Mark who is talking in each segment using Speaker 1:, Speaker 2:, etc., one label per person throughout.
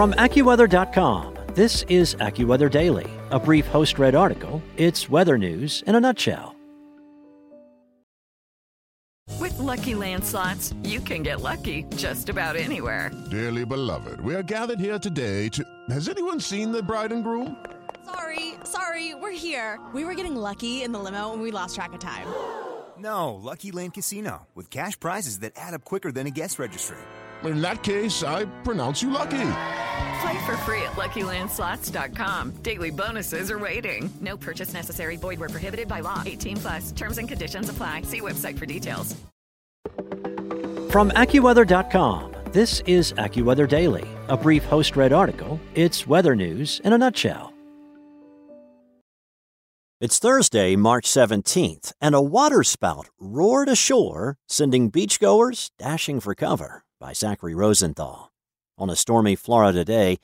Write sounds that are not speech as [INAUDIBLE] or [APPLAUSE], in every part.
Speaker 1: From AccuWeather.com, this is AccuWeather Daily, a brief host read article. It's weather news in a nutshell.
Speaker 2: With Lucky Land slots, you can get lucky just about anywhere.
Speaker 3: Dearly beloved, we are gathered here today to. Has anyone seen the bride and groom?
Speaker 4: Sorry, sorry, we're here. We were getting lucky in the limo and we lost track of time. [GASPS]
Speaker 5: No, Lucky Land Casino, with cash prizes that add up quicker than a guest registry.
Speaker 3: In that case, I pronounce you lucky.
Speaker 2: Play for free at LuckyLandSlots.com. Daily bonuses are waiting. No purchase necessary. Void where prohibited by law. 18 plus. Terms and conditions apply. See website for details.
Speaker 1: From AccuWeather.com, this is AccuWeather Daily, a brief host read article. It's weather news in a nutshell. It's Thursday, March 17th, and a waterspout roared ashore, sending beachgoers dashing for cover by Zachary Rosenthal. On a stormy Florida day,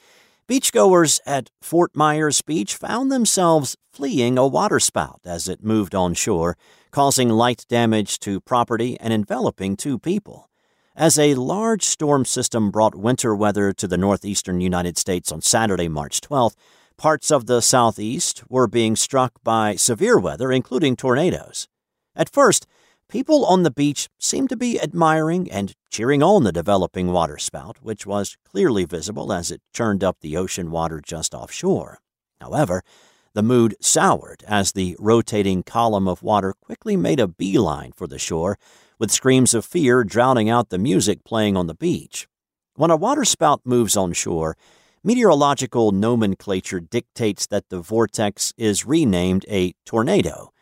Speaker 1: beachgoers at Fort Myers Beach found themselves fleeing a waterspout as it moved onshore, causing light damage to property and enveloping two people. As a large storm system brought winter weather to the northeastern United States on Saturday, March 12th, parts of the southeast were being struck by severe weather, including tornadoes. At first, people on the beach seemed to be admiring and cheering on the developing waterspout, which was clearly visible as it churned up the ocean water just offshore. However, the mood soured as the rotating column of water quickly made a beeline for the shore, with screams of fear drowning out the music playing on the beach. When a waterspout moves on shore, Meteorological nomenclature dictates that the vortex is renamed a tornado.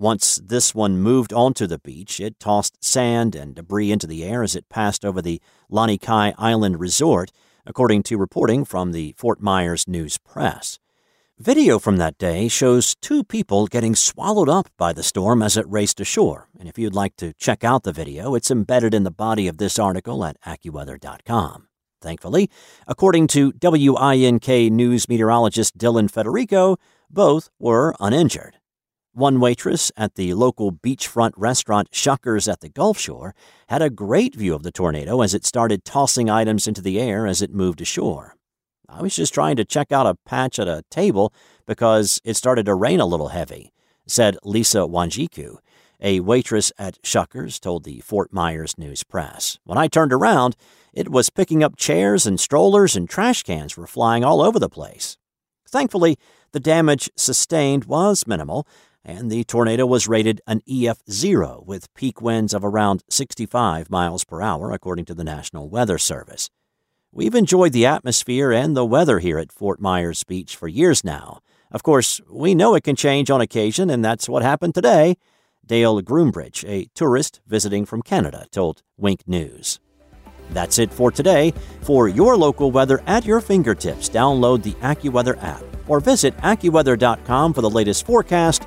Speaker 1: Once this one moved onto the beach, it tossed sand and debris into the air as it passed over the Lani Kai Island Resort, according to reporting from the Fort Myers News Press. Video from that day shows two people getting swallowed up by the storm as it raced ashore. And if you'd like to check out the video, it's embedded in the body of this article at AccuWeather.com. Thankfully, according to WINK news meteorologist Dylan Federico, both were uninjured. One waitress at the local beachfront restaurant Shuckers at the Gulf Shore had a great view of the tornado as it started tossing items into the air as it moved ashore. I was just trying to check out a patch at a table because it started to rain a little heavy, said Lisa Wanjiku, a waitress at Shuckers told the Fort Myers News Press. When I turned around, it was picking up chairs and strollers, and trash cans were flying all over the place. Thankfully, the damage sustained was minimal, and the tornado was rated an EF0 with peak winds of around 65 miles per hour, according to the National Weather Service. We've enjoyed the atmosphere and the weather here at Fort Myers Beach for years now. Of course, we know it can change on occasion, and that's what happened today. Dale Groombridge, a tourist visiting from Canada, told Wink News. That's it for today. For your local weather at your fingertips, download the AccuWeather app or visit AccuWeather.com for the latest forecast